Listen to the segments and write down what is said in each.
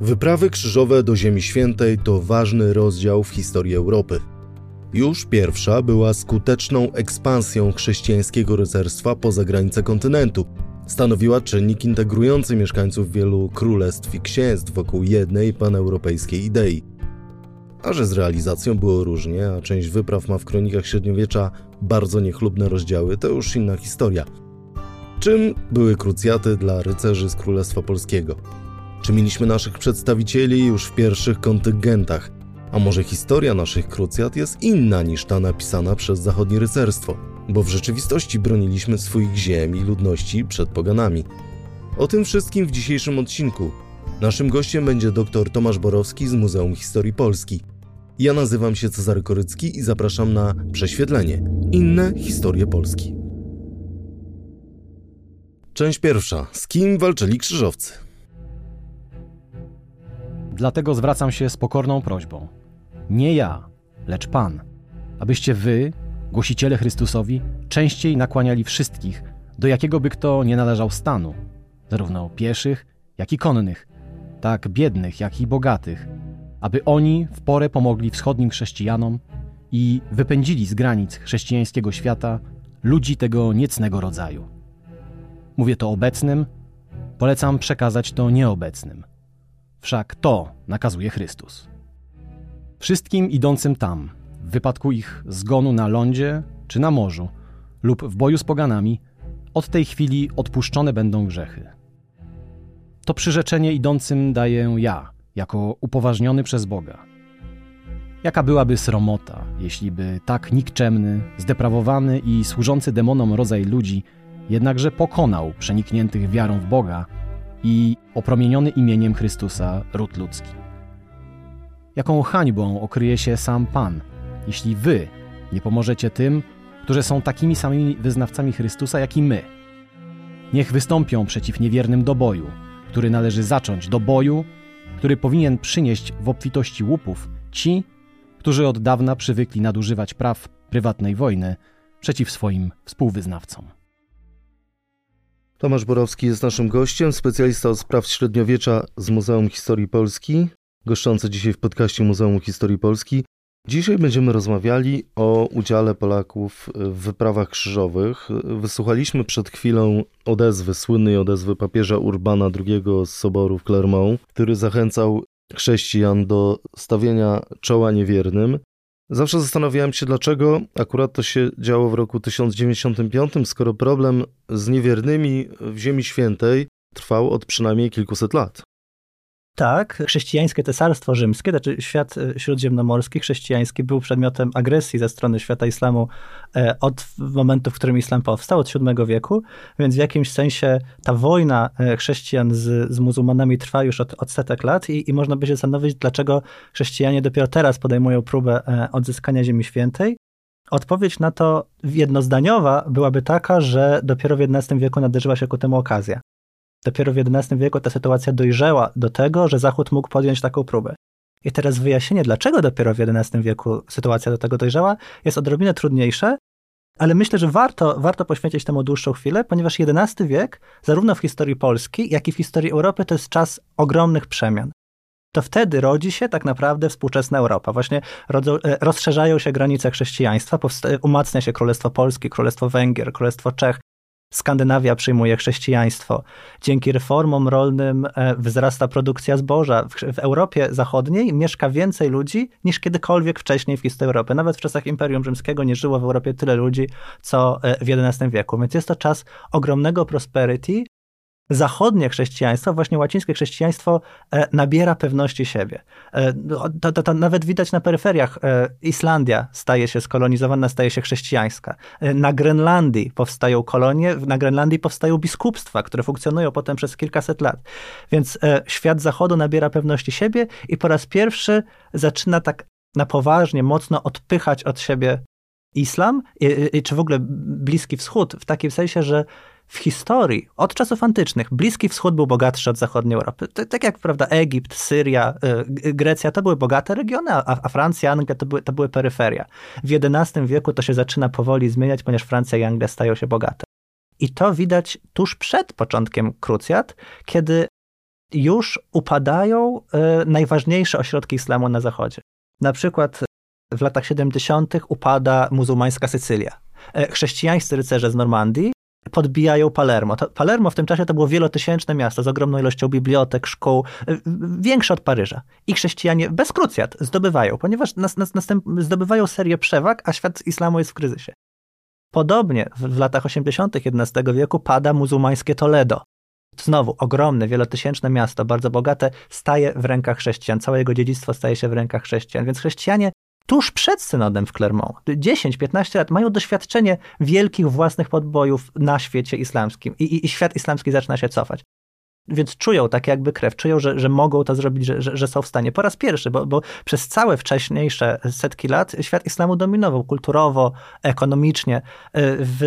Wyprawy krzyżowe do Ziemi Świętej to ważny rozdział w historii Europy. Już pierwsza była skuteczną ekspansją chrześcijańskiego rycerstwa poza granice kontynentu. Stanowiła czynnik integrujący mieszkańców wielu królestw i księstw wokół jednej paneuropejskiej idei. A że z realizacją było różnie, a część wypraw ma w kronikach średniowiecza bardzo niechlubne rozdziały, to już inna historia. Czym były krucjaty dla rycerzy z Królestwa Polskiego? Czy mieliśmy naszych przedstawicieli już w pierwszych kontyngentach? A może historia naszych krucjat jest inna niż ta napisana przez zachodnie rycerstwo? Bo w rzeczywistości broniliśmy swoich ziem i ludności przed poganami. O tym wszystkim w dzisiejszym odcinku. Naszym gościem będzie dr Tomasz Borowski z Muzeum Historii Polski. Ja nazywam się Cezary Korycki i zapraszam na prześwietlenie. Inne historie Polski. Część pierwsza. Z kim walczyli krzyżowcy? Dlatego zwracam się z pokorną prośbą. Nie ja, lecz Pan, abyście wy, głosiciele Chrystusowi, częściej nakłaniali wszystkich, do jakiego by kto nie należał stanu, zarówno pieszych, jak i konnych, tak biednych, jak i bogatych, aby oni w porę pomogli wschodnim chrześcijanom i wypędzili z granic chrześcijańskiego świata ludzi tego niecnego rodzaju. Mówię to obecnym, polecam przekazać to nieobecnym. Wszak to nakazuje Chrystus. Wszystkim idącym tam, w wypadku ich zgonu na lądzie czy na morzu lub w boju z poganami, od tej chwili odpuszczone będą grzechy. To przyrzeczenie idącym daję ja, jako upoważniony przez Boga. Jaka byłaby sromota, jeśli by tak nikczemny, zdeprawowany i służący demonom rodzaj ludzi jednakże pokonał przenikniętych wiarą w Boga i opromieniony imieniem Chrystusa ród ludzki. Jaką hańbą okryje się sam Pan, jeśli wy nie pomożecie tym, którzy są takimi samymi wyznawcami Chrystusa, jak i my. Niech wystąpią przeciw niewiernym do boju, który należy zacząć do boju, który powinien przynieść w obfitości łupów ci, którzy od dawna przywykli nadużywać praw prywatnej wojny przeciw swoim współwyznawcom. Tomasz Borowski jest naszym gościem, specjalista od spraw średniowiecza z Muzeum Historii Polski, goszczący dzisiaj w podcaście Muzeum Historii Polski. Dzisiaj będziemy rozmawiali o udziale Polaków w wyprawach krzyżowych. Wysłuchaliśmy przed chwilą odezwy, słynnej odezwy papieża Urbana II z Soboru w Clermont, który zachęcał chrześcijan do stawienia czoła niewiernym. Zawsze zastanawiałem się, dlaczego akurat to się działo w roku 1095, skoro problem z niewiernymi w Ziemi Świętej trwał od przynajmniej kilkuset lat. Tak, chrześcijańskie cesarstwo rzymskie, znaczy świat e, śródziemnomorski, chrześcijański był przedmiotem agresji ze strony świata islamu e, od momentu, w którym islam powstał, od VII wieku, więc w jakimś sensie ta wojna e, chrześcijan z, z muzułmanami trwa już od, od setek lat i, i można by się zastanowić, dlaczego chrześcijanie dopiero teraz podejmują próbę odzyskania Ziemi Świętej. Odpowiedź na to jednozdaniowa byłaby taka, że dopiero w XI wieku nadarzyła się ku temu okazja. Dopiero w XI wieku ta sytuacja dojrzała do tego, że Zachód mógł podjąć taką próbę. I teraz wyjaśnienie, dlaczego dopiero w XI wieku sytuacja do tego dojrzała, jest odrobinę trudniejsze, ale myślę, że warto, warto poświęcić temu dłuższą chwilę, ponieważ XI wiek, zarówno w historii Polski, jak i w historii Europy, to jest czas ogromnych przemian. To wtedy rodzi się tak naprawdę współczesna Europa. Właśnie rodzą, e, rozszerzają się granice chrześcijaństwa, umacnia się Królestwo Polskie, Królestwo Węgier, Królestwo Czech, Skandynawia przyjmuje chrześcijaństwo. Dzięki reformom rolnym e, wzrasta produkcja zboża. W, Europie Zachodniej mieszka więcej ludzi niż kiedykolwiek wcześniej w historii Europy. Nawet w czasach Imperium Rzymskiego nie żyło w Europie tyle ludzi, co e, w XI wieku. Więc jest to czas ogromnego prosperity, zachodnie chrześcijaństwo, właśnie łacińskie chrześcijaństwo e, nabiera pewności siebie. E, no, to, to, to, nawet widać na peryferiach. E, Islandia staje się skolonizowana, staje się chrześcijańska. Na Grenlandii powstają kolonie, na Grenlandii powstają biskupstwa, które funkcjonują potem przez kilkaset lat. Więc świat zachodu nabiera pewności siebie i po raz pierwszy zaczyna tak na poważnie, mocno odpychać od siebie islam, czy w ogóle Bliski Wschód, w takim sensie, że w historii, od czasów antycznych, Bliski Wschód był bogatszy od zachodniej Europy. Tak jak, prawda, Egipt, Syria, y, Grecja to były bogate regiony, a, Francja, Anglia to były, to były peryferia. W XI wieku to się zaczyna powoli zmieniać, ponieważ Francja i Anglia stają się bogate. I to widać tuż przed początkiem krucjat, kiedy już upadają najważniejsze ośrodki islamu na zachodzie. Na przykład w latach 70. upada muzułmańska Sycylia. Chrześcijańscy rycerze z Normandii podbijają Palermo. To, Palermo w tym czasie to było wielotysięczne miasto z ogromną ilością bibliotek, szkół, y, większe od Paryża. I chrześcijanie bez krucjat zdobywają, ponieważ nas, nas, następ, zdobywają serię przewag, a świat islamu jest w kryzysie. Podobnie w, w latach 80. XI wieku pada muzułmańskie Toledo. Znowu ogromne, wielotysięczne miasto, bardzo bogate, staje w rękach chrześcijan. Całe jego dziedzictwo staje się w rękach chrześcijan. Więc chrześcijanie tuż przed synodem w Clermont, 10-15 lat, mają doświadczenie wielkich własnych podbojów na świecie islamskim i, i, i, świat islamski zaczyna się cofać. Więc czują tak jakby krew, czują, że, że mogą to zrobić, że, że, że są w stanie. Po raz pierwszy, bo, bo przez całe wcześniejsze setki lat świat islamu dominował kulturowo, ekonomicznie. W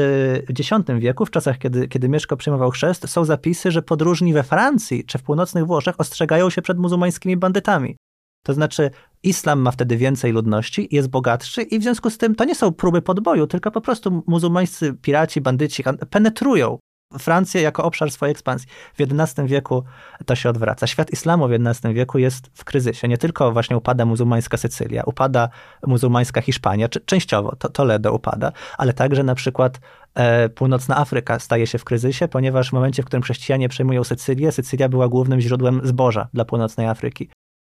X wieku, w czasach, kiedy, kiedy Mieszko przyjmował chrzest, są zapisy, że podróżni we Francji czy w północnych Włoszech ostrzegają się przed muzułmańskimi bandytami. To znaczy, islam ma wtedy więcej ludności, jest bogatszy i w związku z tym to nie są próby podboju, tylko po prostu muzułmańscy piraci, bandyci penetrują Francję jako obszar swojej ekspansji. W XI wieku to się odwraca. Świat islamu w XI wieku jest w kryzysie. Nie tylko właśnie upada muzułmańska Sycylia, upada muzułmańska Hiszpania, częściowo to Toledo upada, ale także na przykład e, północna Afryka staje się w kryzysie, ponieważ w momencie, w którym chrześcijanie przejmują Sycylię, Sycylia była głównym źródłem zboża dla północnej Afryki.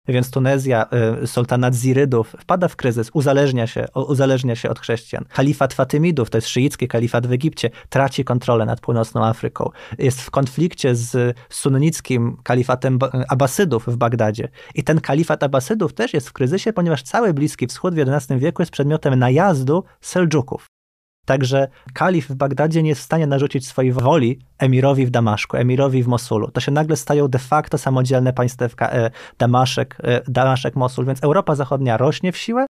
Więc Tunezja, y, sultanat Zirydów wpada w kryzys, uzależnia się, uzależnia się od chrześcijan. Kalifat Fatymidów, to jest szyicki kalifat w Egipcie, traci kontrolę nad północną Afryką. Jest w konflikcie z sunnickim kalifatem Abbasydów w Bagdadzie. I ten kalifat Abbasydów też jest w kryzysie, ponieważ cały Bliski Wschód w XI wieku jest przedmiotem najazdu Seldżuków. Także kalif w Bagdadzie nie jest w stanie narzucić swojej woli emirowi w Damaszku, emirowi w Mosulu. To się nagle stają de facto samodzielne państewka e, Damaszek, e, Damaszek, Mosul, więc Europa Zachodnia rośnie w siłę,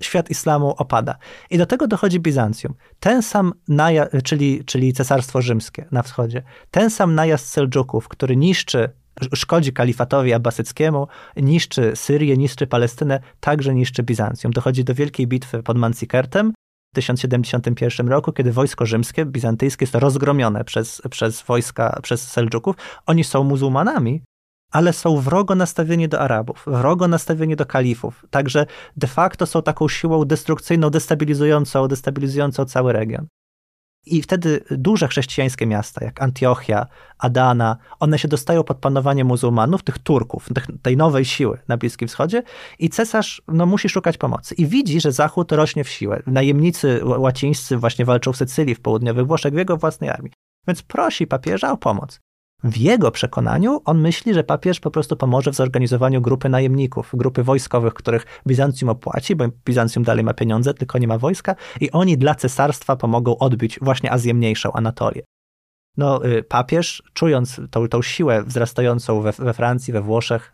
świat islamu opada. I do tego dochodzi Bizancjum. Ten sam najazd, czyli, czyli Cesarstwo Rzymskie na wschodzie, ten sam najazd Seldżuków, który niszczy szkodzi kalifatowi abbasyckiemu, niszczy Syrię, niszczy Palestynę, także niszczy Bizancjum. Dochodzi do wielkiej bitwy pod Mancikertem, 1071 roku, kiedy wojsko rzymskie, bizantyjskie jest rozgromione przez, przez wojska, przez Seldżuków. Oni są muzułmanami, ale są wrogo nastawieni do Arabów, wrogo nastawieni do kalifów. Także de facto są taką siłą destrukcyjną, destabilizującą, destabilizującą cały region. I wtedy duże chrześcijańskie miasta, jak Antiochia, Adana, one się dostają pod panowanie muzułmanów, tych Turków, tej nowej siły na Bliskim Wschodzie i cesarz no, musi szukać pomocy. I widzi, że Zachód rośnie w siłę. Najemnicy łacińscy właśnie walczą w Sycylii, w południowych Włoszech, w jego własnej armii. Więc prosi papieża o pomoc. W jego przekonaniu on myśli, że papież po prostu pomoże w zorganizowaniu grupy najemników, grupy wojskowych, których Bizancjum opłaci, bo Bizancjum dalej ma pieniądze, tylko nie ma wojska i oni dla cesarstwa pomogą odbić właśnie Azję Mniejszą, Anatolię. No, y, papież, czując tą, tą siłę wzrastającą we, we Francji, we Włoszech,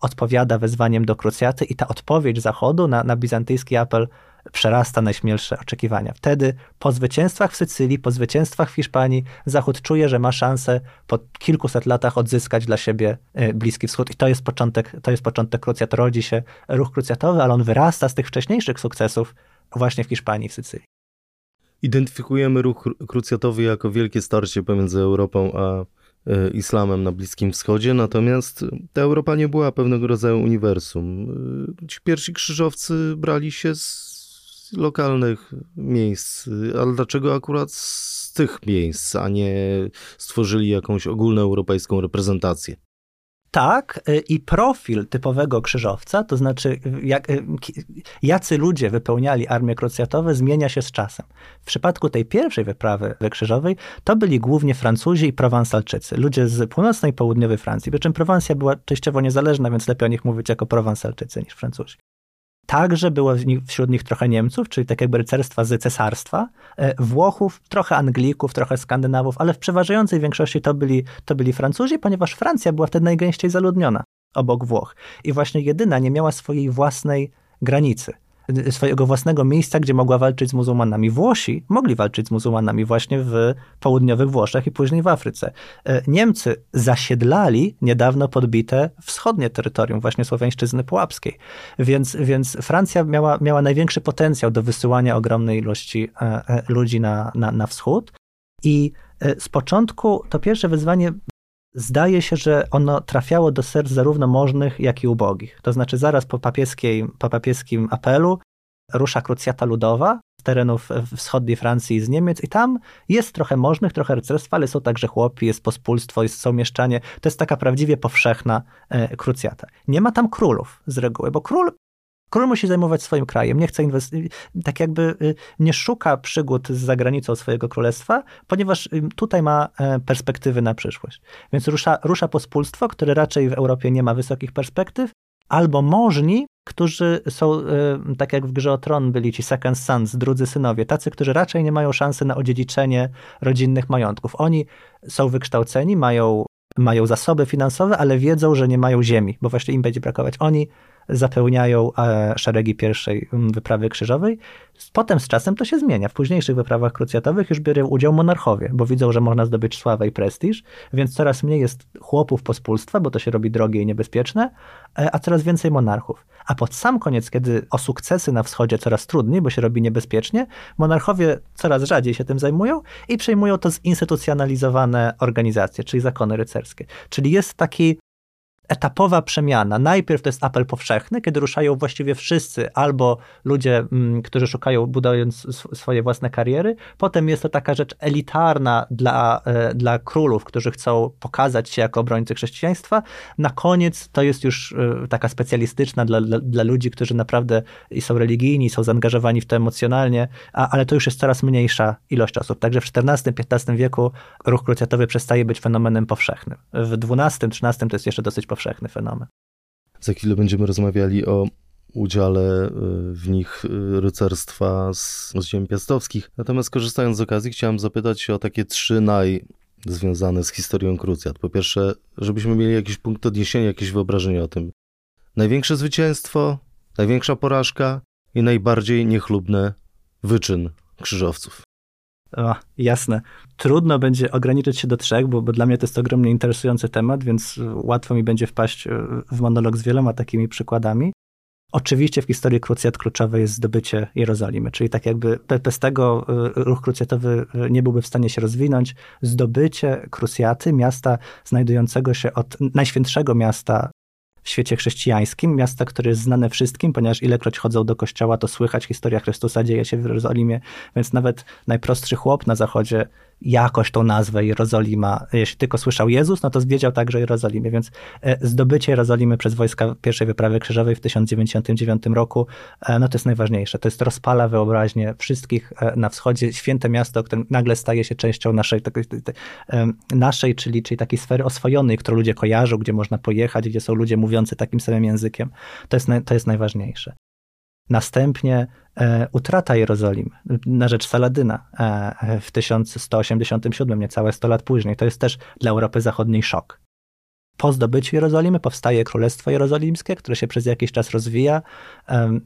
odpowiada wezwaniem do krucjaty i ta odpowiedź Zachodu na, na bizantyjski apel przerasta najśmielsze oczekiwania. Wtedy po zwycięstwach w Sycylii, po zwycięstwach w Hiszpanii, Zachód czuje, że ma szansę po kilkuset latach odzyskać dla siebie e, Bliski Wschód. I to jest początek, to jest początek krucjat. Rodzi się ruch krucjatowy, ale on wyrasta z tych wcześniejszych sukcesów właśnie w Hiszpanii w Sycylii. Identyfikujemy ruch krucjatowy jako wielkie starcie pomiędzy Europą a e, islamem na Bliskim Wschodzie, natomiast ta Europa nie była pewnego rodzaju uniwersum. E, ci pierwsi krzyżowcy brali się z lokalnych miejsc, ale dlaczego akurat z tych miejsc, a nie stworzyli jakąś ogólnoeuropejską reprezentację? Tak, y, i profil typowego krzyżowca, to znaczy jak, y, jacy ludzie wypełniali armię krucjatowe, zmienia się z czasem. W przypadku tej pierwszej wyprawy krzyżowej to byli głównie Francuzi i Prowansalczycy, ludzie z północnej i południowej Francji, przy czym Prowansja była częściowo niezależna, więc lepiej o nich mówić jako Prowansalczycy niż Francuzi. Także było wśród nich trochę Niemców, czyli tak jakby rycerstwa z cesarstwa, e, Włochów, trochę Anglików, trochę Skandynawów, ale w przeważającej większości to byli, to byli Francuzi, ponieważ Francja była wtedy najgęściej zaludniona obok Włoch. I właśnie jedyna nie miała swojej własnej granicy swojego własnego miejsca, gdzie mogła walczyć z muzułmanami. Włosi mogli walczyć z muzułmanami właśnie w południowych Włoszech i później w Afryce. E, Niemcy zasiedlali niedawno podbite wschodnie terytorium, właśnie Słowiańszczyzny Pułapskiej. Więc, więc Francja miała, miała największy potencjał do wysyłania ogromnej ilości e, e, ludzi na, na, na wschód. I z początku to pierwsze wyzwanie zdaje się, że ono trafiało do serc zarówno możnych, jak i ubogich. To znaczy zaraz po, papieskiej, po papieskim apelu rusza krucjata ludowa z terenów wschodniej Francji i z Niemiec i tam jest trochę możnych, trochę rycerstwa, ale są także chłopi, jest pospólstwo, jest, są mieszczanie. To jest taka prawdziwie powszechna e, krucjata. Nie ma tam królów z reguły, bo król Król musi zajmować swoim krajem, nie chce inwestować, tak jakby y, nie szuka przygód z zagranicą swojego królestwa, ponieważ y, tutaj ma e, perspektywy na przyszłość. Więc rusza, rusza pospólstwo, które raczej w Europie nie ma wysokich perspektyw, albo możni, którzy są, y, tak jak w grze o tron byli ci second sons, drudzy synowie, tacy, którzy raczej nie mają szansy na odziedziczenie rodzinnych majątków. Oni są wykształceni, mają, mają zasoby finansowe, ale wiedzą, że nie mają ziemi, bo właśnie im będzie brakować. Oni zapełniają e, szeregi pierwszej wyprawy krzyżowej. Potem z czasem to się zmienia. W późniejszych wyprawach krucjatowych już biorą udział monarchowie, bo widzą, że można zdobyć sławę i prestiż, więc coraz mniej jest chłopów pospólstwa, bo to się robi drogie i niebezpieczne, e, a coraz więcej monarchów. A pod sam koniec, kiedy o sukcesy na wschodzie coraz trudniej, bo się robi niebezpiecznie, monarchowie coraz rzadziej się tym zajmują i przejmują to zinstytucjonalizowane organizacje, czyli zakony rycerskie. Czyli jest taki etapowa przemiana. Najpierw to jest apel powszechny, kiedy ruszają właściwie wszyscy, albo ludzie, mm, którzy szukają, budując swoje własne kariery. Potem jest to taka rzecz elitarna dla, e, dla królów, którzy chcą pokazać się jako obrońcy chrześcijaństwa. Na koniec to jest już e, taka specjalistyczna dla, dla, dla ludzi, którzy naprawdę i są religijni, są zaangażowani w to emocjonalnie, a, ale to już jest coraz mniejsza ilość osób. Także w XIV-XV wieku ruch krucjatowy przestaje być fenomenem powszechnym. W XII-XIII to jest jeszcze dosyć powszechny powszechny fenomen. Za chwilę będziemy rozmawiali o udziale y, w nich y, rycerstwa z, z ziem piastowskich. Natomiast korzystając z okazji chciałem zapytać się o takie trzy naj związane z historią krucjat. Po pierwsze, żebyśmy mieli jakiś punkt odniesienia, jakieś wyobrażenie o tym. Największe zwycięstwo, największa porażka i najbardziej niechlubny wyczyn krzyżowców. O, jasne. Trudno będzie ograniczyć się do trzech, bo, bo dla mnie to jest ogromnie interesujący temat, więc łatwo mi będzie wpaść e, w monolog z wieloma takimi przykładami. Oczywiście w historii krucjat kluczowe jest zdobycie Jerozolimy, czyli tak jakby bez tego e, ruch krucjatowy e, nie byłby w stanie się rozwinąć. Zdobycie krucjaty, miasta znajdującego się od najświętszego miasta w świecie chrześcijańskim, miasta, które jest znane wszystkim, ponieważ ilekroć chodzą do kościoła, to słychać historia Chrystusa dzieje się w Jerozolimie, więc nawet najprostszy chłop na zachodzie jakoś tą nazwę Jerozolima. Jeśli tylko słyszał Jezus, no to wiedział także Jerozolimie, więc e, zdobycie Jerozolimy przez wojska pierwszej wyprawy krzyżowej w 1099 roku, e, no to jest najważniejsze. To jest rozpala wyobraźnię wszystkich e, na wschodzie. Święte miasto, które nagle staje się częścią naszej, naszej czyli, czyli takiej sfery oswojonej, którą ludzie kojarzą, gdzie można pojechać, gdzie są ludzie mówiący takim samym językiem. To jest, to jest najważniejsze. Następnie e, utrata Jerozolimy na rzecz Saladyna e, w 1187, niecałe 100 lat później. To jest też dla Europy Zachodniej szok po zdobyciu Jerozolimy powstaje Królestwo Jerozolimskie, które się przez jakiś czas rozwija.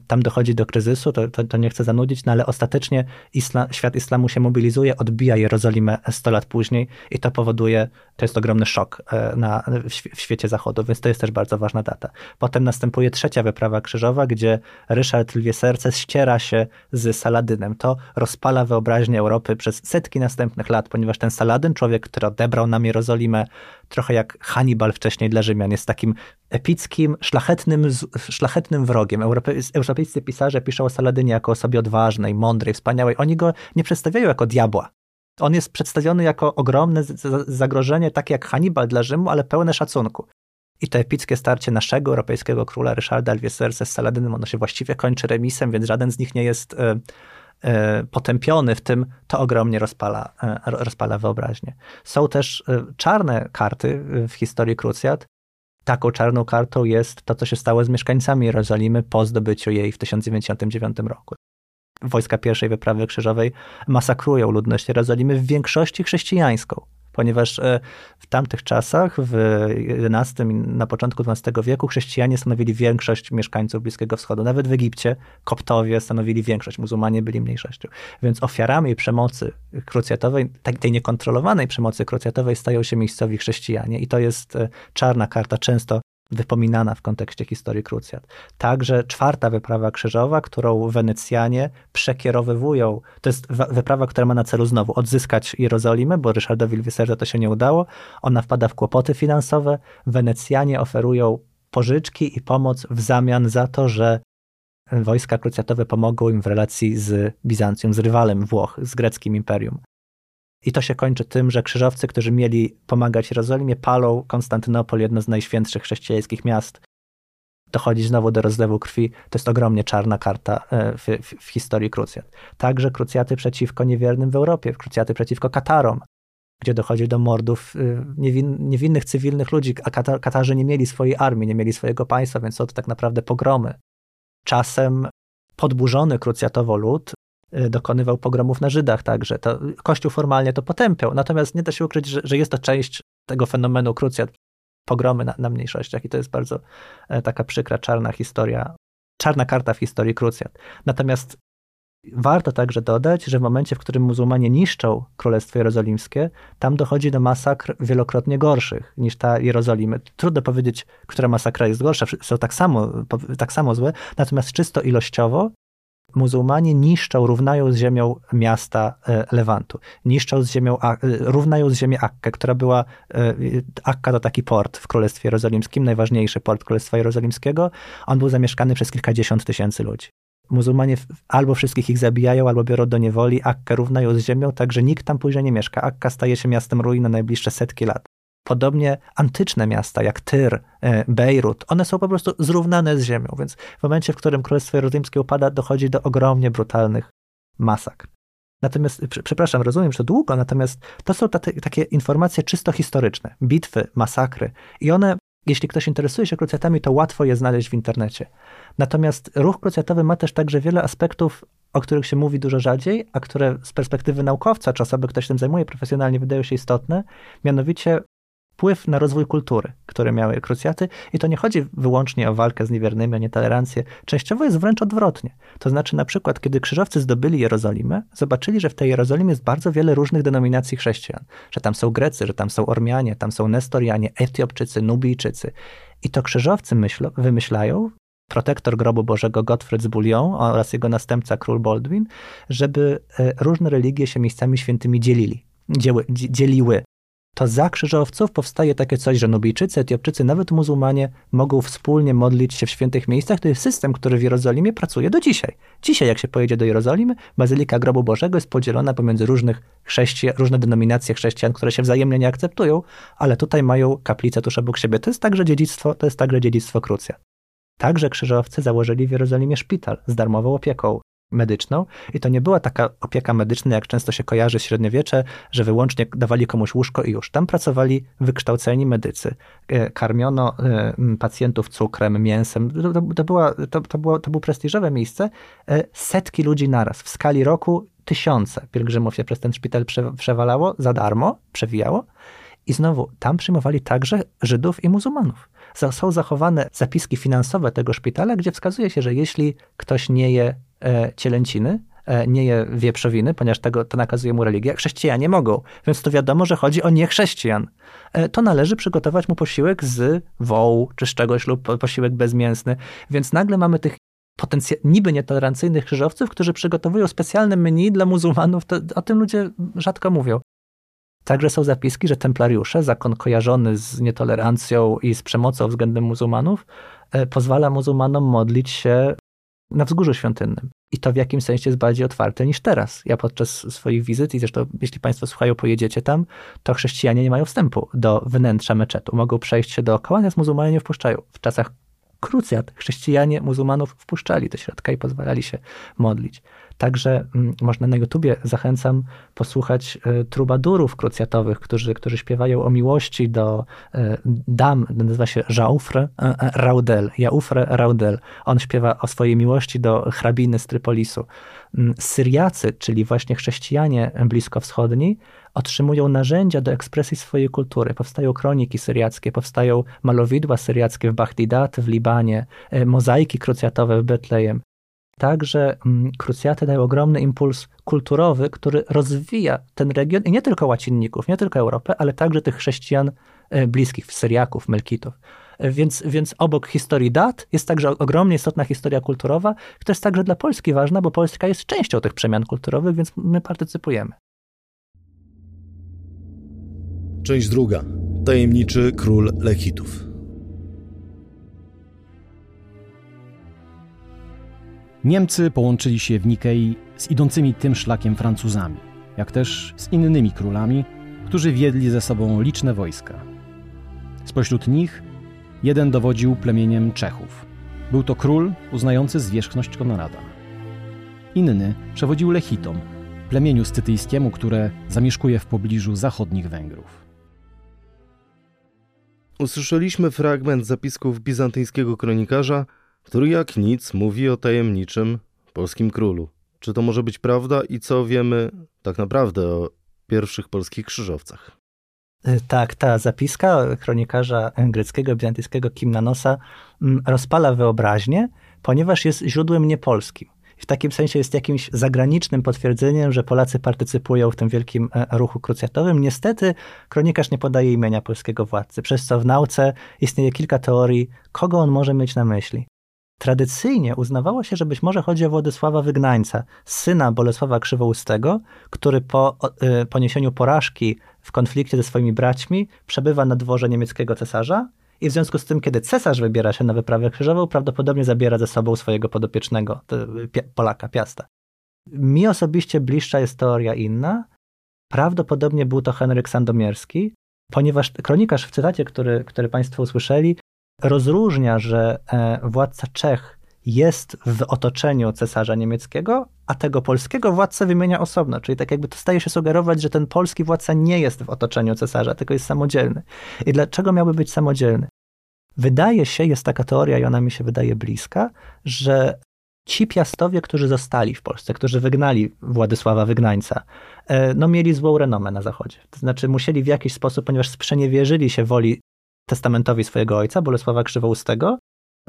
Tam dochodzi do kryzysu, to, to, to nie chcę zanudzić, no ale ostatecznie isla, świat islamu się mobilizuje, odbija Jerozolimę 100 lat później i to powoduje, to jest ogromny szok e, na, w, w świecie zachodu, więc to jest też bardzo ważna data. Potem następuje trzecia wyprawa krzyżowa, gdzie Ryszard Lwie Serce ściera się z Saladynem. To rozpala wyobraźnię Europy przez setki następnych lat, ponieważ ten Saladyn, człowiek, który odebrał nam Jerozolimę, trochę jak Hannibal wcześniej dla Rzymian, jest takim epickim, szlachetnym, szlachetnym wrogiem. Europejscy pisarze piszą o Saladynie jako osobie odważnej, mądrej, wspaniałej. Oni go nie przedstawiają jako diabła. On jest przedstawiony jako ogromne zagrożenie, takie jak Hannibal dla Rzymu, ale pełne szacunku. I to epickie starcie naszego europejskiego króla Ryszarda Alvieserse z Saladynem, ono się właściwie kończy remisem, więc żaden z nich nie jest e, e, potępiony w tym, to ogromnie rozpala, e, rozpala wyobraźnię. Są też czarne karty w historii krucjat, Taką czarną kartą jest to, co się stało z mieszkańcami Jerozolimy po zdobyciu jej w 1099 roku. Wojska pierwszej wyprawy krzyżowej masakrują ludność Jerozolimy, w większości chrześcijańską ponieważ e, w tamtych czasach, w XI na początku XII wieku, chrześcijanie stanowili większość mieszkańców Bliskiego Wschodu. Nawet w Egipcie koptowie stanowili większość, muzułmanie byli mniejszością. Więc ofiarami przemocy krucjatowej, tej niekontrolowanej przemocy krucjatowej stają się miejscowi chrześcijanie i to jest e, czarna karta, często wypominana w kontekście historii krucjat. Także czwarta wyprawa krzyżowa, którą Wenecjanie przekierowywują, to jest wyprawa, która ma na celu znowu odzyskać Jerozolimę, bo Ryszardowi Lwiserze to się nie udało. Ona wpada w kłopoty finansowe. Wenecjanie oferują pożyczki i pomoc w zamian za to, że wojska krucjatowe pomogą im w relacji z Bizancjum, z rywalem Włoch, z greckim imperium. I to się kończy tym, że krzyżowcy, którzy mieli pomagać Jerozolimie, palą Konstantynopol, jedno z najświętszych chrześcijańskich miast. Dochodzi znowu do rozlewu krwi. To jest ogromnie czarna karta e, w, w, w historii krucjat. Także krucjaty przeciwko niewiernym w Europie, krucjaty przeciwko Katarom, gdzie dochodzi do mordów y, niewin, niewinnych cywilnych ludzi, a Katar, Katarzy nie mieli swojej armii, nie mieli swojego państwa, więc są to tak naprawdę pogromy. Czasem podburzony krucjatowo lud dokonywał pogromów na Żydach także. To, Kościół formalnie to potępiał, natomiast nie da się ukryć, że, że jest to część tego fenomenu krucjat, pogromy na, na mniejszościach i to jest bardzo e, taka przykra, czarna historia, czarna karta w historii krucjat. Natomiast Warto także dodać, że w momencie, w którym muzułmanie niszczą Królestwo Jerozolimskie, tam dochodzi do masakr wielokrotnie gorszych niż ta Jerozolimy. Trudno powiedzieć, która masakra jest gorsza, są tak samo, tak samo złe, natomiast czysto ilościowo muzułmanie niszczą, równają z ziemią miasta e, Lewantu. Niszczą z ziemią, e, równają z ziemię Akkę, która była, e, Akka to taki port w Królestwie Jerozolimskim, najważniejszy port Królestwa Jerozolimskiego. On był zamieszkany przez kilkadziesiąt tysięcy ludzi muzułmanie albo wszystkich ich zabijają, albo biorą do niewoli, Akka równają z ziemią, tak że nikt tam później nie mieszka. Akka staje się miastem ruin na najbliższe setki lat. Podobnie antyczne miasta jak Tyr, e, Bejrut, one są po prostu zrównane z ziemią, więc w momencie, w którym Królestwo Jerozolimskie upada, dochodzi do ogromnie brutalnych masakr. Natomiast, przepraszam, rozumiem, że długo, natomiast to są takie informacje czysto historyczne, bitwy, masakry i one jeśli ktoś interesuje się krucjatami, to łatwo je znaleźć w internecie. Natomiast ruch krucjatowy ma też także wiele aspektów, o których się mówi dużo rzadziej, a które z perspektywy naukowca, czy osoby, ktoś tym zajmuje profesjonalnie, wydają się istotne, mianowicie wpływ na rozwój kultury, które miały krucjaty. I to nie chodzi wyłącznie o walkę z niewiernymi, o nietolerancję. Częściowo jest wręcz odwrotnie. To znaczy, na przykład, kiedy krzyżowcy zdobyli Jerozolimę, zobaczyli, że w tej Jerozolimie jest bardzo wiele różnych denominacji chrześcijan. Że tam są Grecy, że tam są Ormianie, tam są Nestorianie, Etiopczycy, Nubijczycy. I to krzyżowcy myślą, wymyślają, protektor grobu Bożego Gottfried z Bouillon oraz jego następca król Baldwin, żeby e, różne religie się miejscami świętymi dzielili. Dzieły, dzieliły to za krzyżowców powstaje takie coś, że Nubijczycy, Etiopczycy, nawet muzułmanie mogą wspólnie modlić się w świętych miejscach. To jest system, który w Jerozolimie pracuje do dzisiaj. Dzisiaj, jak się pojedzie do Jerozolimy, Bazylika Grobu Bożego jest podzielona pomiędzy różnych chrześcijan, różne denominacje chrześcijan, które się wzajemnie nie akceptują, ale tutaj mają kaplicę tuż obok siebie. To jest także dziedzictwo, to jest także dziedzictwo krucja. Także krzyżowcy założyli w Jerozolimie szpital z darmową opieką medyczną i to nie była taka opieka medyczna, jak często się kojarzy średniowiecze, że wyłącznie dawali komuś łóżko i już. Tam pracowali wykształceni medycy. E, karmiono e, pacjentów cukrem, mięsem. To, to, była, to, to, było, to było prestiżowe miejsce. E, setki ludzi naraz. W skali roku tysiące pielgrzymów się przez ten szpital przewalało za darmo, przewijało. I znowu, tam przyjmowali także Żydów i muzułmanów. Są zachowane zapiski finansowe tego szpitala, gdzie wskazuje się, że jeśli ktoś nie je cielęciny, e, nie je wieprzowiny, ponieważ tego, to nakazuje mu religia. Chrześcijanie mogą, więc to wiadomo, że chodzi o niechrześcijan. E, to należy przygotować mu posiłek z wołu czy z czegoś lub posiłek bezmięsny. Więc nagle mamy tych potencjal, niby nietolerancyjnych krzyżowców, którzy przygotowują specjalne menu dla muzułmanów. To, o tym ludzie rzadko mówią. Także są zapiski, że templariusze, zakon kojarzony z nietolerancją i z przemocą względem muzułmanów, pozwala muzułmanom modlić się na wzgórzu świątynnym. I to w jakimś sensie jest bardziej otwarte niż teraz. Ja podczas swoich wizyt, i zresztą jeśli Państwo słuchają, pojedziecie tam, to chrześcijanie nie mają wstępu do wnętrza meczetu. Mogą przejść się dookoła, natomiast muzułmanie nie wpuszczają. W czasach krucjat chrześcijanie muzułmanów wpuszczali do środka i pozwalali się modlić. Także mm, można na YouTubie, zachęcam, posłuchać e, trubadurów krucjatowych, którzy, którzy śpiewają o miłości do e, dam, nazywa się Jaufre e, Raudel, Jaufre Raudel. On śpiewa o swojej miłości do hrabiny z Trypolisu. Mm, Syriacy, czyli właśnie chrześcijanie bliskowschodni, otrzymują narzędzia do ekspresji swojej kultury. Powstają kroniki syriackie, powstają malowidła syriackie w Bahdidat, w Libanie, mozaiki krucjatowe w Betlejem. Także mm, krucjaty dają ogromny impuls kulturowy, który rozwija ten region i nie tylko łacinników, nie tylko Europę, ale także tych chrześcijan e, bliskich, Syriaków, Melkitów. Więc, więc obok historii dat jest także ogromnie istotna historia kulturowa, która jest także dla Polski ważna, bo Polska jest częścią tych przemian kulturowych, więc my partycypujemy. Część druga. Tajemniczy król Lechitów. Niemcy połączyli się w Nikei z idącymi tym szlakiem Francuzami, jak też z innymi królami, którzy wiedli ze sobą liczne wojska. Spośród nich jeden dowodził plemieniem Czechów. Był to król uznający zwierzchność Konrada. Inny przewodził Lechitom, plemieniu scytyjskiemu, które zamieszkuje w pobliżu zachodnich Węgrów. Usłyszeliśmy fragment zapisków bizantyjskiego kronikarza, który jak nic mówi o tajemniczym polskim królu. Czy to może być prawda i co wiemy tak naprawdę o pierwszych polskich krzyżowcach? Y, tak, ta zapiska kronikarza greckiego, bizantyjskiego Kimnanosa mm, rozpala wyobraźnię, ponieważ jest źródłem niepolskim. W takim sensie jest jakimś zagranicznym potwierdzeniem, że Polacy partycypują w tym wielkim e, ruchu krucjatowym. Niestety kronikarz nie podaje imienia polskiego władcy, przez co w nauce istnieje kilka teorii, kogo on może mieć na myśli. Tradycyjnie uznawało się, że być może chodzi o Władysława Wygnańca, syna Bolesława Krzywoustego, który po y, poniesieniu porażki w konflikcie ze swoimi braćmi przebywa na dworze niemieckiego cesarza i w związku z tym, kiedy cesarz wybiera się na wyprawę krzyżową, prawdopodobnie zabiera ze sobą swojego podopiecznego, Polaka, Piasta. Mi osobiście bliższa jest teoria inna. Prawdopodobnie był to Henryk Sandomierski, ponieważ kronikarz w cytacie, który, który Państwo usłyszeli, rozróżnia, że e, władca Czech jest w otoczeniu cesarza niemieckiego, a tego polskiego władcę wymienia osobno. Czyli tak jakby to staje się sugerować, że ten polski władca nie jest w otoczeniu cesarza, tylko jest samodzielny. I dlaczego miałby być samodzielny? Wydaje się, jest taka teoria i ona mi się wydaje bliska, że ci piastowie, którzy zostali w Polsce, którzy wygnali Władysława Wygnańca, e, no mieli złą renomę na Zachodzie. To znaczy musieli w jakiś sposób, ponieważ sprzeniewierzyli się woli testamentowi swojego ojca, Bolesława Krzywoustego,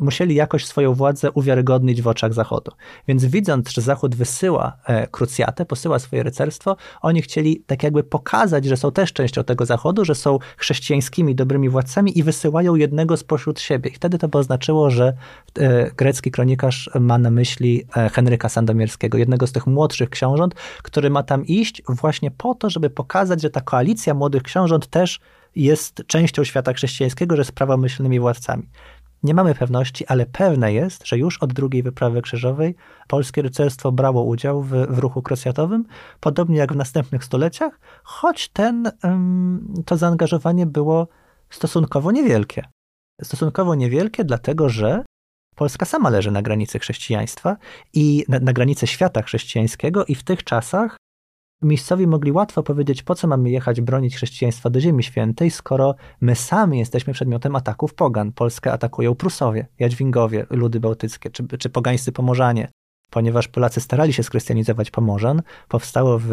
musieli jakoś swoją władzę uwiarygodnić w oczach Zachodu. Więc widząc, że Zachód wysyła e, krucjatę, posyła swoje rycerstwo, oni chcieli tak jakby pokazać, że są też częścią tego Zachodu, że są chrześcijańskimi, dobrymi władcami i wysyłają jednego spośród siebie. I wtedy to by oznaczyło, że e, grecki kronikarz ma na myśli e, Henryka Sandomierskiego, jednego z tych młodszych książąt, który ma tam iść właśnie po to, żeby pokazać, że ta koalicja młodych książąt też jest częścią świata chrześcijańskiego, że jest prawomyślnymi władcami. Nie mamy pewności, ale pewne jest, że już od drugiej wyprawy krzyżowej polskie rycerstwo brało udział w, w ruchu krosjatowym, podobnie jak w następnych stuleciach, choć ten, to zaangażowanie było stosunkowo niewielkie. Stosunkowo niewielkie, dlatego że Polska sama leży na granicy chrześcijaństwa i na, na granicy świata chrześcijańskiego, i w tych czasach miejscowi mogli łatwo powiedzieć, po co mamy jechać bronić chrześcijaństwa do Ziemi Świętej, skoro my sami jesteśmy przedmiotem ataków pogan. Polskę atakują Prusowie, Jadwingowie, ludy bałtyckie, czy, czy pogańscy Pomorzanie ponieważ Polacy starali się skrystianizować Pomorzan, powstało w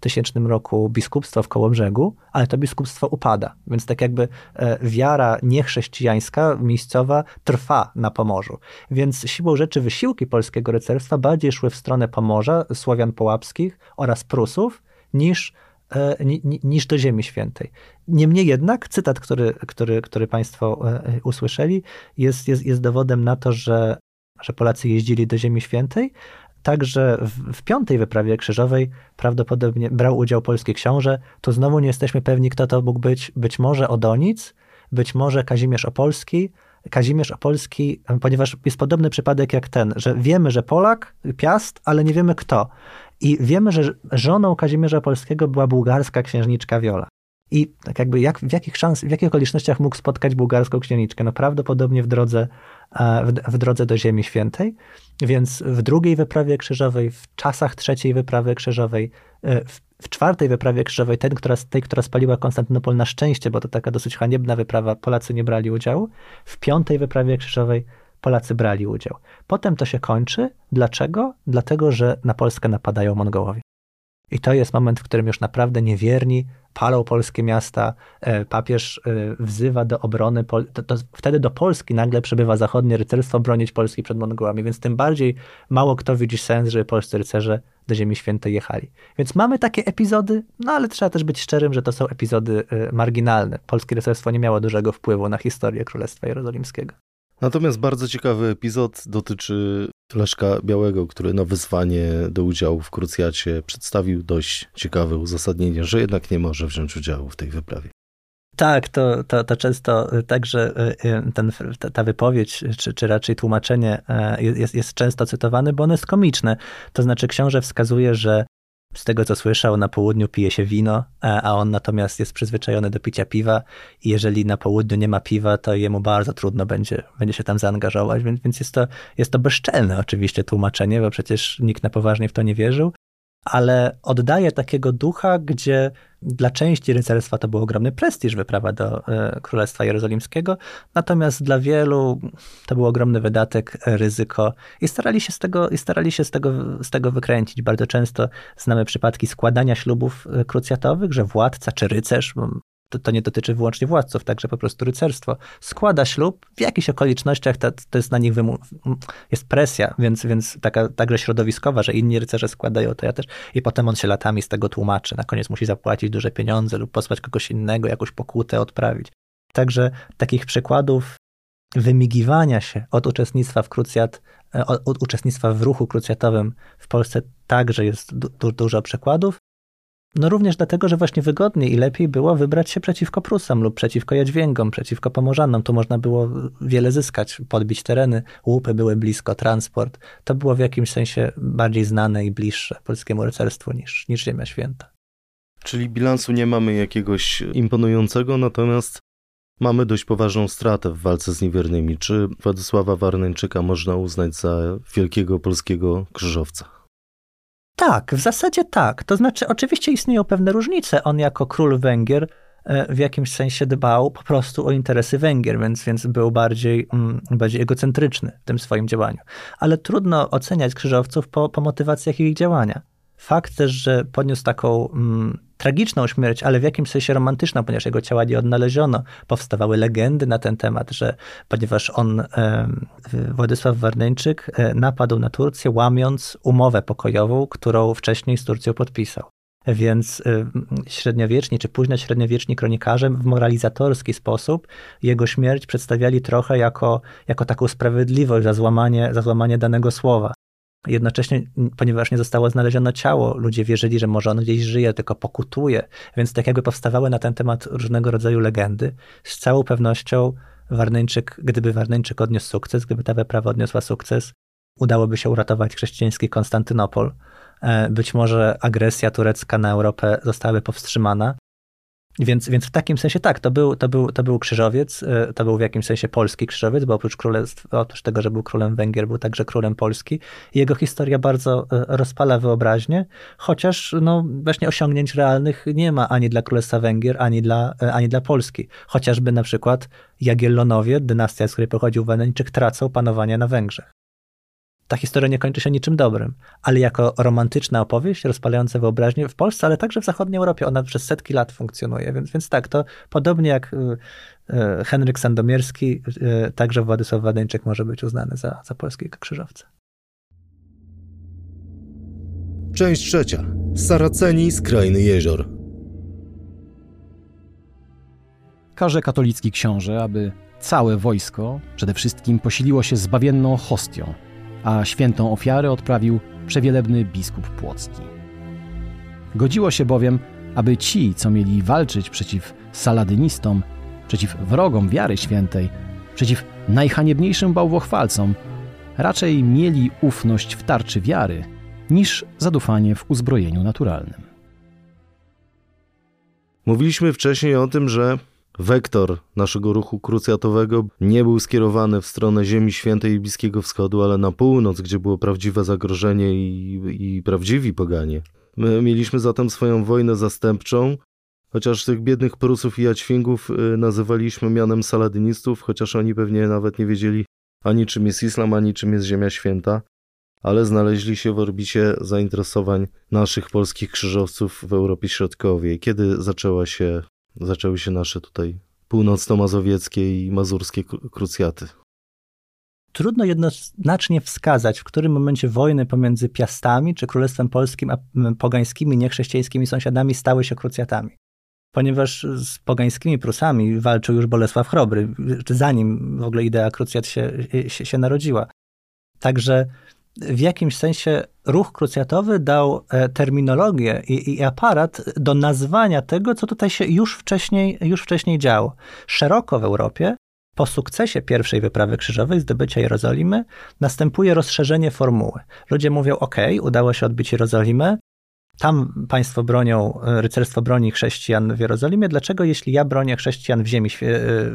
tysięcznym roku biskupstwo w Kołobrzegu, ale to biskupstwo upada, więc tak jakby e, wiara niechrześcijańska, miejscowa trwa na Pomorzu. Więc siłą rzeczy wysiłki polskiego rycerstwa bardziej szły w stronę Pomorza, Słowian Połapskich oraz Prusów, niż e, niż do Ziemi Świętej. Niemniej jednak cytat, który, który, który Państwo e, usłyszeli, jest, jest, jest dowodem na to, że że Polacy jeździli do Ziemi Świętej. Także w, w piątej wyprawie krzyżowej prawdopodobnie brał udział polski książę. To znowu nie jesteśmy pewni, kto to mógł być. Być może Odonic, być może Kazimierz Opolski, Kazimierz Opolski, ponieważ jest podobny przypadek jak ten, że wiemy, że Polak, Piast, ale nie wiemy kto. I wiemy, że żoną Kazimierza Polskiego była bułgarska księżniczka Wiola. I tak jakby jak, w jakich szans, w jakich okolicznościach mógł spotkać bułgarską księżniczkę? No prawdopodobnie w drodze, e, w, w drodze do Ziemi Świętej. Więc w drugiej wyprawie krzyżowej, w czasach trzeciej wyprawy krzyżowej, e, w, w czwartej wyprawie krzyżowej, ten, która, tej, która spaliła Konstantynopol na szczęście, bo to taka dosyć haniebna wyprawa, Polacy nie brali udziału. W piątej wyprawie krzyżowej Polacy brali udział. Potem to się kończy. Dlaczego? Dlatego, że na Polskę napadają Mongołowie. I to jest moment, w którym już naprawdę niewierni palą polskie miasta, e, papież wzywa do obrony, to, to wtedy do Polski nagle przybywa zachodnie rycerstwo bronić Polski przed Mongołami, więc tym bardziej mało kto widzi sens, żeby polscy rycerze do Ziemi Świętej jechali. Więc mamy takie epizody, no ale trzeba też być szczerym, że to są epizody marginalne. Polskie rycerstwo nie miało dużego wpływu na historię Królestwa Jerozolimskiego. Natomiast bardzo ciekawy epizod dotyczy Leszka Białego, który na wyzwanie do udziału w krucjacie przedstawił dość ciekawe uzasadnienie, że jednak nie może wziąć udziału w tej wyprawie. Tak, to, to, to często także ten, ta wypowiedź, czy, czy raczej tłumaczenie jest, jest często cytowane, bo ono jest komiczne. To znaczy książę wskazuje, że z tego co słyszał, na południu pije się wino, a on natomiast jest przyzwyczajony do picia piwa i jeżeli na południu nie ma piwa, to jemu bardzo trudno będzie, będzie się tam zaangażować, więc, więc jest, to, jest to bezczelne oczywiście tłumaczenie, bo przecież nikt na poważnie w to nie wierzył, ale oddaje takiego ducha, gdzie dla części rycerstwa to był ogromny prestiż wyprawa do e, Królestwa Jerozolimskiego, natomiast dla wielu to był ogromny wydatek, ryzyko i starali się z tego, i starali się z tego, z tego wykręcić. Bardzo często znamy przypadki składania ślubów e, krucjatowych, że władca czy rycerz, to, to, nie dotyczy wyłącznie władców, także po prostu rycerstwo składa ślub, w jakichś okolicznościach to, to jest na nich wymu- jest presja, więc, więc taka także środowiskowa, że inni rycerze składają, to ja też i potem on się latami z tego tłumaczy, na koniec musi zapłacić duże pieniądze lub posłać kogoś innego, jakąś pokutę odprawić. Także takich przykładów wymigiwania się od uczestnictwa w krucjat, e, od, uczestnictwa w ruchu krucjatowym w Polsce także jest du- dużo przykładów. No również dlatego, że właśnie wygodniej i lepiej było wybrać się przeciwko Prusom lub przeciwko Jadźwięgom, przeciwko Pomorzanom. Tu można było wiele zyskać, podbić tereny, łupy były blisko, transport. To było w jakimś sensie bardziej znane i bliższe polskiemu rycerstwu niż, niż Ziemia Święta. Czyli bilansu nie mamy jakiegoś imponującego, natomiast mamy dość poważną stratę w walce z niewiernymi. Czy Władysława Warneńczyka można uznać za wielkiego polskiego krzyżowca? Tak, w zasadzie tak. To znaczy, oczywiście istnieją pewne różnice. On jako król Węgier e, w jakimś sensie dbał po prostu o interesy Węgier, więc, więc był bardziej, mm, bardziej egocentryczny w tym swoim działaniu. Ale trudno oceniać krzyżowców po, po motywacjach ich działania. Fakt też, że poniósł taką mm, tragiczną śmierć, ale w jakimś sensie romantyczną, ponieważ jego ciała nie odnaleziono. Powstawały legendy na ten temat, że ponieważ on, Władysław Warneńczyk, e, napadł na Turcję, łamiąc umowę pokojową, którą wcześniej z Turcją podpisał. Więc e, średniowieczni czy późno średniowieczni kronikarze w moralizatorski sposób jego śmierć przedstawiali trochę jako, jako taką sprawiedliwość za złamanie, za złamanie danego słowa. Jednocześnie, ponieważ nie zostało znalezione ciało, ludzie wierzyli, że może on gdzieś żyje, tylko pokutuje, więc tak jakby powstawały na ten temat różnego rodzaju legendy. Z całą pewnością Warneńczyk, gdyby Warneńczyk odniósł sukces, gdyby ta wyprawa odniosła sukces, udałoby się uratować chrześcijański Konstantynopol. E, być może agresja turecka na Europę zostałaby powstrzymana, więc, więc w takim sensie tak, to był, to, był, to był krzyżowiec, e, to był w jakimś sensie polski krzyżowiec, bo oprócz, królestw, oprócz tego, że był królem Węgier, był także królem Polski. Jego historia bardzo e, rozpala wyobraźnię, chociaż no, właśnie osiągnięć realnych nie ma ani dla Królestwa Węgier, ani dla, e, ani dla Polski. Chociażby na przykład Jagiellonowie, dynastia, z której pochodził Weneńczyk, tracą panowanie na Węgrzech ta historia nie kończy się niczym dobrym, ale jako romantyczna opowieść rozpalająca wyobraźnię w Polsce, ale także w zachodniej Europie, ona przez setki lat funkcjonuje, więc, więc tak, to podobnie jak y, y, Henryk Sandomierski, y, także Władysław Wadeńczyk może być uznany za, za polskiego krzyżowca. Część trzecia. Saraceni z krainy jezior. Każe katolicki książę, aby całe wojsko przede wszystkim posiliło się zbawienną hostią, a świętą ofiarę odprawił przewielebny biskup płocki. Godziło się bowiem, aby ci, co mieli walczyć przeciw saladynistom, przeciw wrogom wiary świętej, przeciw najhaniebniejszym bałwochwalcom, raczej mieli ufność w tarczy wiary, niż zadufanie w uzbrojeniu naturalnym. Mówiliśmy wcześniej o tym, że Wektor naszego ruchu krucjatowego nie był skierowany w stronę Ziemi Świętej i Bliskiego Wschodu, ale na północ, gdzie było prawdziwe zagrożenie i, i prawdziwi poganie. My mieliśmy zatem swoją wojnę zastępczą, chociaż tych biednych Prusów i Jaćwingów y, nazywaliśmy mianem saladynistów, chociaż oni pewnie nawet nie wiedzieli ani czym jest islam, ani czym jest Ziemia Święta. ale znaleźli się w orbicie zainteresowań naszych polskich krzyżowców w Europie Środkowej. Kiedy zaczęła się, zaczęły się nasze tutaj północno-mazowieckie i mazurskie krucjaty? Trudno jednoznacznie wskazać, w którym momencie wojny pomiędzy Piastami czy Królestwem Polskim a pogańskimi, niechrześcijańskimi sąsiadami stały się krucjatami. Ponieważ z pogańskimi Prusami walczył już Bolesław Chrobry, zanim w ogóle idea krucjat się, się, się narodziła. Także w jakimś sensie ruch krucjatowy dał e, terminologię i, i, aparat do nazwania tego, co tutaj się już wcześniej, już wcześniej działo. Szeroko w Europie, po sukcesie pierwszej wyprawy krzyżowej, zdobycia Jerozolimy, następuje rozszerzenie formuły. Ludzie mówią: OK, udało się odbić Jerozolimę, tam państwo bronią, e, rycerstwo broni chrześcijan w Jerozolimie, dlaczego jeśli ja bronię chrześcijan w ziemi, e,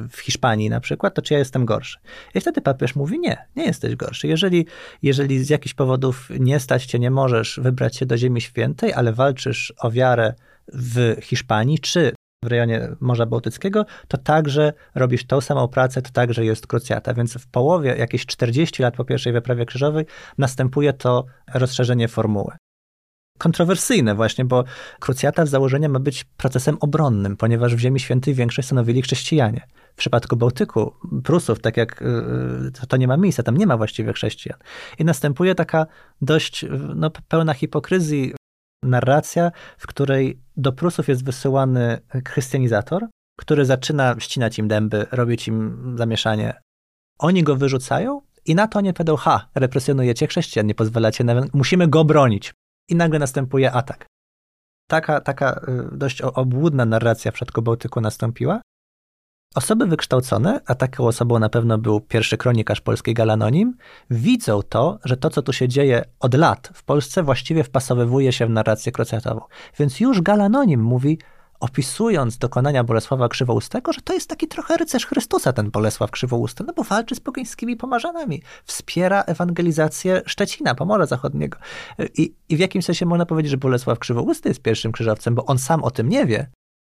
w Hiszpanii na przykład, to czy ja jestem gorszy? I wtedy papież mówi, nie, nie jesteś gorszy. Jeżeli, jeżeli z jakichś powodów nie stać cię, nie możesz wybrać się do ziemi świętej, ale walczysz o wiarę w Hiszpanii, czy w rejonie Morza Bałtyckiego, to także robisz tą samą pracę, to także jest krucjata. Więc w połowie, jakieś 40 lat po pierwszej wyprawie krzyżowej, następuje to rozszerzenie formuły kontrowersyjne właśnie, bo krucjata z założenia ma być procesem obronnym, ponieważ w Ziemi Świętej większość stanowili chrześcijanie. W przypadku Bałtyku, Prusów, tak jak y, to nie ma miejsca, tam nie ma właściwie chrześcijan. I następuje taka dość no, pełna hipokryzji narracja, w której do Prusów jest wysyłany chrystianizator, który zaczyna ścinać im dęby, robić im zamieszanie. Oni go wyrzucają i na to nie powiedzą, ha, represjonujecie chrześcijan, nie pozwalacie, nawet, musimy go bronić i nagle następuje atak. Taka, taka y, dość obłudna narracja w przypadku Bałtyku nastąpiła. Osoby wykształcone, a taką osobą na pewno był pierwszy kronikarz polskiej Galanonim, widzą to, że to, co tu się dzieje od lat w Polsce, właściwie wpasowywuje się w narrację krocjatową. Więc już Galanonim mówi, opisując dokonania Bolesława Krzywoustego, że to jest taki trochę rycerz Chrystusa, ten Bolesław Krzywousty, no bo walczy z pogańskimi pomarzanami, wspiera ewangelizację Szczecina, Pomorza Zachodniego. I, I w jakimś sensie można powiedzieć, że Bolesław Krzywousty jest pierwszym krzyżowcem, bo on sam o tym nie wie,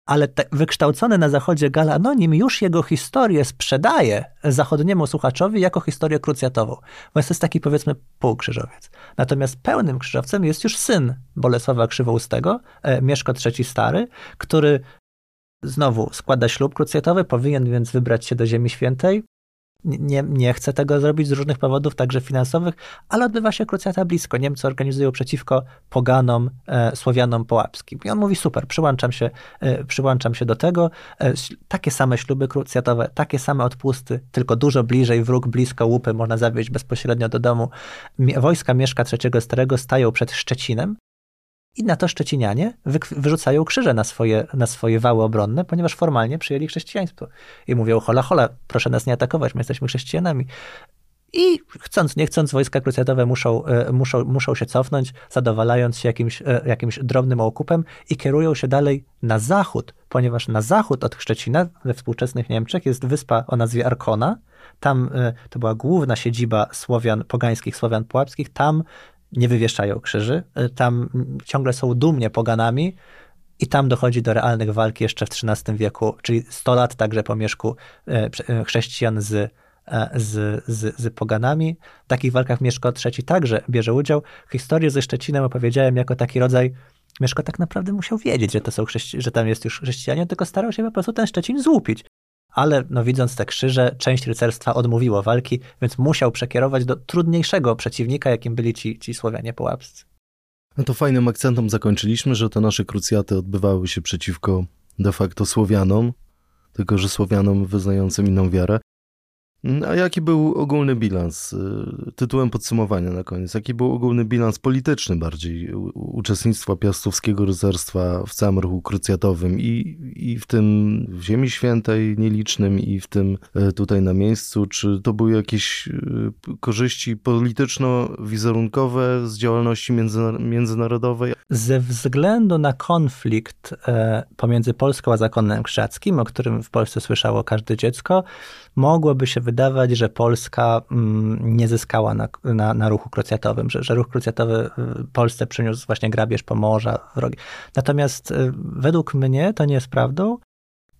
ale te, wykształcony na zachodzie Galanonim już jego historię sprzedaje zachodniemu słuchaczowi jako historię krucjatową. Więc to jest taki powiedzmy półkrzyżowiec. Natomiast pełnym krzyżowcem jest już syn Bolesława Krzywoustego, e, Mieszko III Stary, który znowu składa ślub krucjatowy, powinien więc wybrać się do Ziemi Świętej, nie, nie chce tego zrobić z różnych powodów, także finansowych, ale odbywa się krucjata blisko. Niemcy organizują przeciwko poganom, e, Słowianom połapskim. I on mówi, super, przyłączam się, e, przyłączam się do tego. E, takie same śluby krucjatowe, takie same odpusty, tylko dużo bliżej, wróg blisko łupy, można zawieźć bezpośrednio do domu. Wojska Mieszka III Starego stają przed Szczecinem, i na to Szczecinianie wy, wyrzucają krzyże na swoje, na swoje wały obronne, ponieważ formalnie przyjęli chrześcijaństwo. I mówią, hola, hola, proszę nas nie atakować, my jesteśmy chrześcijanami. I chcąc, nie chcąc, wojska krucjatowe muszą, e, muszą, muszą się cofnąć, zadowalając się jakimś, e, jakimś drobnym okupem i kierują się dalej na zachód, ponieważ na zachód od Szczecina, we współczesnych Niemczech, jest wyspa o nazwie Arkona. Tam e, to była główna siedziba Słowian, pogańskich Słowian pułapskich. Tam nie wywieszają krzyży. Y, tam ciągle są dumnie poganami i tam dochodzi do realnych walk jeszcze w XIII wieku, czyli 100 lat także po mieszku y, y, chrześcijan z, z, z, z poganami. W takich walkach Mieszko III także bierze udział. Historię ze Szczecinem opowiedziałem jako taki rodzaj Mieszko tak naprawdę musiał wiedzieć, że, to są chrześci- że tam jest już chrześcijanie, tylko starał się po prostu ten Szczecin złupić ale no, widząc te krzyże, część rycerstwa odmówiło walki, więc musiał przekierować do trudniejszego przeciwnika, jakim byli ci, ci Słowianie połapscy. No to fajnym akcentem zakończyliśmy, że te nasze krucjaty odbywały się przeciwko de facto Słowianom, tylko że Słowianom wyznającym inną wiarę. A jaki był ogólny bilans? Y, tytułem podsumowania na koniec. Jaki był ogólny bilans polityczny bardziej uczestnictwa piastowskiego rycerstwa w całym ruchu krucjatowym i, i w tym w Ziemi Świętej nielicznym i w tym e, tutaj na miejscu? Czy to były jakieś y, korzyści polityczno-wizerunkowe z działalności międzynarodowej? Ze względu na konflikt e, pomiędzy Polską a zakonem krzackim, o którym w Polsce słyszało każde dziecko, mogłoby się wydawać, że Polska mm, nie zyskała na, na, na ruchu krucjatowym, że, że ruch krucjatowy Polsce przyniósł właśnie grabież Pomorza, wrogi. Natomiast y, według mnie to nie jest prawdą.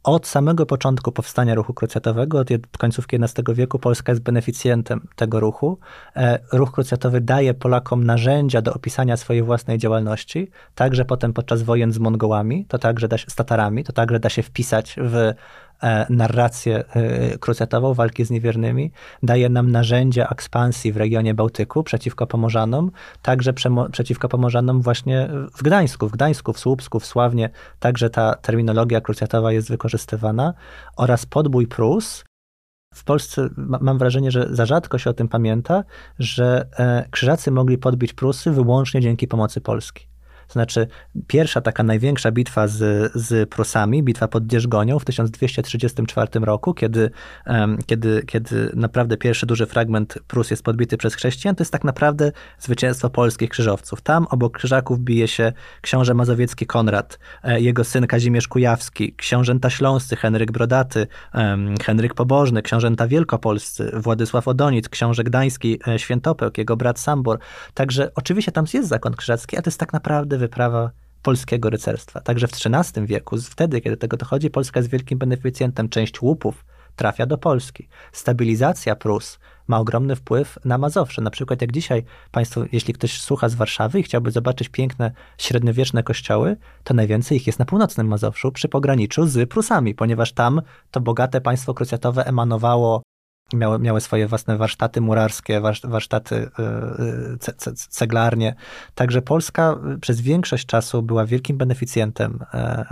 od samego początku powstania ruchu krucjatowego, od końcówki XI wieku, Polska jest beneficjentem tego ruchu. E, ruch krucjatowy daje Polakom narzędzia do opisania swojej własnej działalności, także potem podczas wojen z Mongołami, to także da się, z Tatarami, to także da się wpisać w narrację e, krucjatową walki z niewiernymi, daje nam narzędzia ekspansji w regionie Bałtyku przeciwko Pomorzanom, także przeciwko Pomorzanom właśnie w Gdańsku, w Gdańsku, w Słupsku, w Sławnie, także ta terminologia krucjatowa jest wykorzystywana oraz podbój Prus, w Polsce mam wrażenie, że za rzadko się o tym pamięta, że e, krzyżacy mogli podbić Prusy wyłącznie dzięki pomocy Polski. Znaczy, pierwsza taka największa bitwa z, z Prusami, bitwa pod Dzierżgonią w 1234 roku, kiedy, kiedy, kiedy naprawdę pierwszy duży fragment Prus jest podbity przez chrześcijan, to jest tak naprawdę zwycięstwo polskich krzyżowców. Tam obok krzyżaków bije się książę mazowiecki Konrad, e, jego syn Kazimierz Kujawski, książęta śląscy Henryk Brodaty, Henryk Pobożny, książęta wielkopolscy, Władysław Odonic, książę gdański e, Świętopełk, jego brat Sambor. Także oczywiście tam jest zakon krzyżacki, a to jest tak naprawdę wyprawa polskiego rycerstwa. Także w XIII wieku, wtedy, kiedy tego dochodzi, Polska jest wielkim beneficjentem. Część łupów trafia do Polski. Stabilizacja Prus ma ogromny wpływ na Mazowsze. Na przykład jak dzisiaj Państwo, jeśli ktoś słucha z Warszawy i chciałby zobaczyć piękne średniowieczne kościoły, to najwięcej ich jest na północnym Mazowszu, przy pograniczu z Prusami, ponieważ tam to bogate państwo krucjatowe emanowało Miały, miały swoje własne warsztaty murarskie, warsztaty y, y, ceglarnie. Także Polska y, przez większość czasu była wielkim beneficjentem e,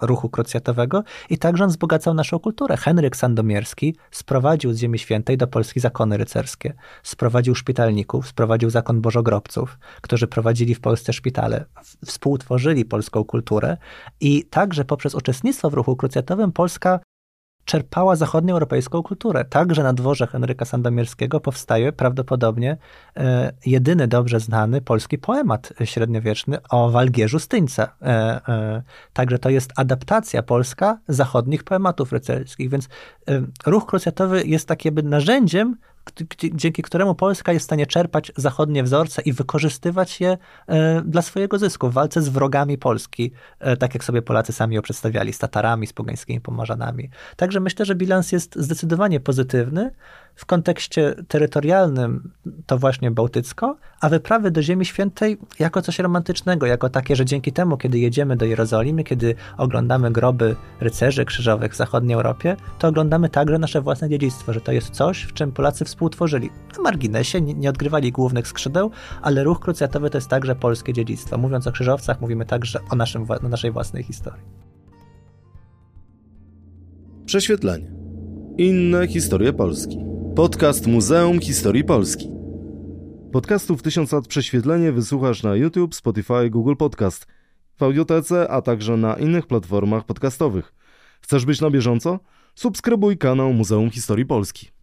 ruchu krucjatowego i także on wzbogacał naszą kulturę. Henryk Sandomierski sprowadził z Ziemi Świętej do Polski zakony rycerskie. Sprowadził szpitalników, sprowadził zakon bożogrobców, którzy prowadzili w Polsce szpitale, współtworzyli polską kulturę i także poprzez uczestnictwo w ruchu krucjatowym Polska czerpała zachodnioeuropejską kulturę. Także na dworze Henryka Sandomierskiego powstaje prawdopodobnie e, jedyny dobrze znany polski poemat średniowieczny o Walgierzu Styńca. E, e, także to jest adaptacja polska zachodnich poematów rycerskich, więc e, ruch krucjatowy jest takim narzędziem dzięki któremu Polska jest w stanie czerpać zachodnie wzorce i wykorzystywać je e, dla swojego zysku w walce z wrogami Polski, e, tak jak sobie Polacy sami ją przedstawiali, z Tatarami, z pogańskimi Pomarzanami. Także myślę, że bilans jest zdecydowanie pozytywny, w kontekście terytorialnym to właśnie bałtycko, a wyprawy do Ziemi Świętej jako coś romantycznego, jako takie, że dzięki temu, kiedy jedziemy do Jerozolimy, kiedy oglądamy groby rycerzy krzyżowych w zachodniej Europie, to oglądamy także nasze własne dziedzictwo, że to jest coś, w czym Polacy współtworzyli. Na marginesie nie, odgrywali głównych skrzydeł, ale ruch krucjatowy to jest także polskie dziedzictwo. Mówiąc o krzyżowcach, mówimy także o naszym, naszej własnej historii. Prześwietlenie. Inne historie Polski. Podcast Muzeum Historii Polski. Podcastów 1000 lat prześwietlenie wysłuchasz na YouTube, Spotify, Google Podcast, w audiotece, a także na innych platformach podcastowych. Chcesz być na bieżąco? Subskrybuj kanał Muzeum Historii Polski.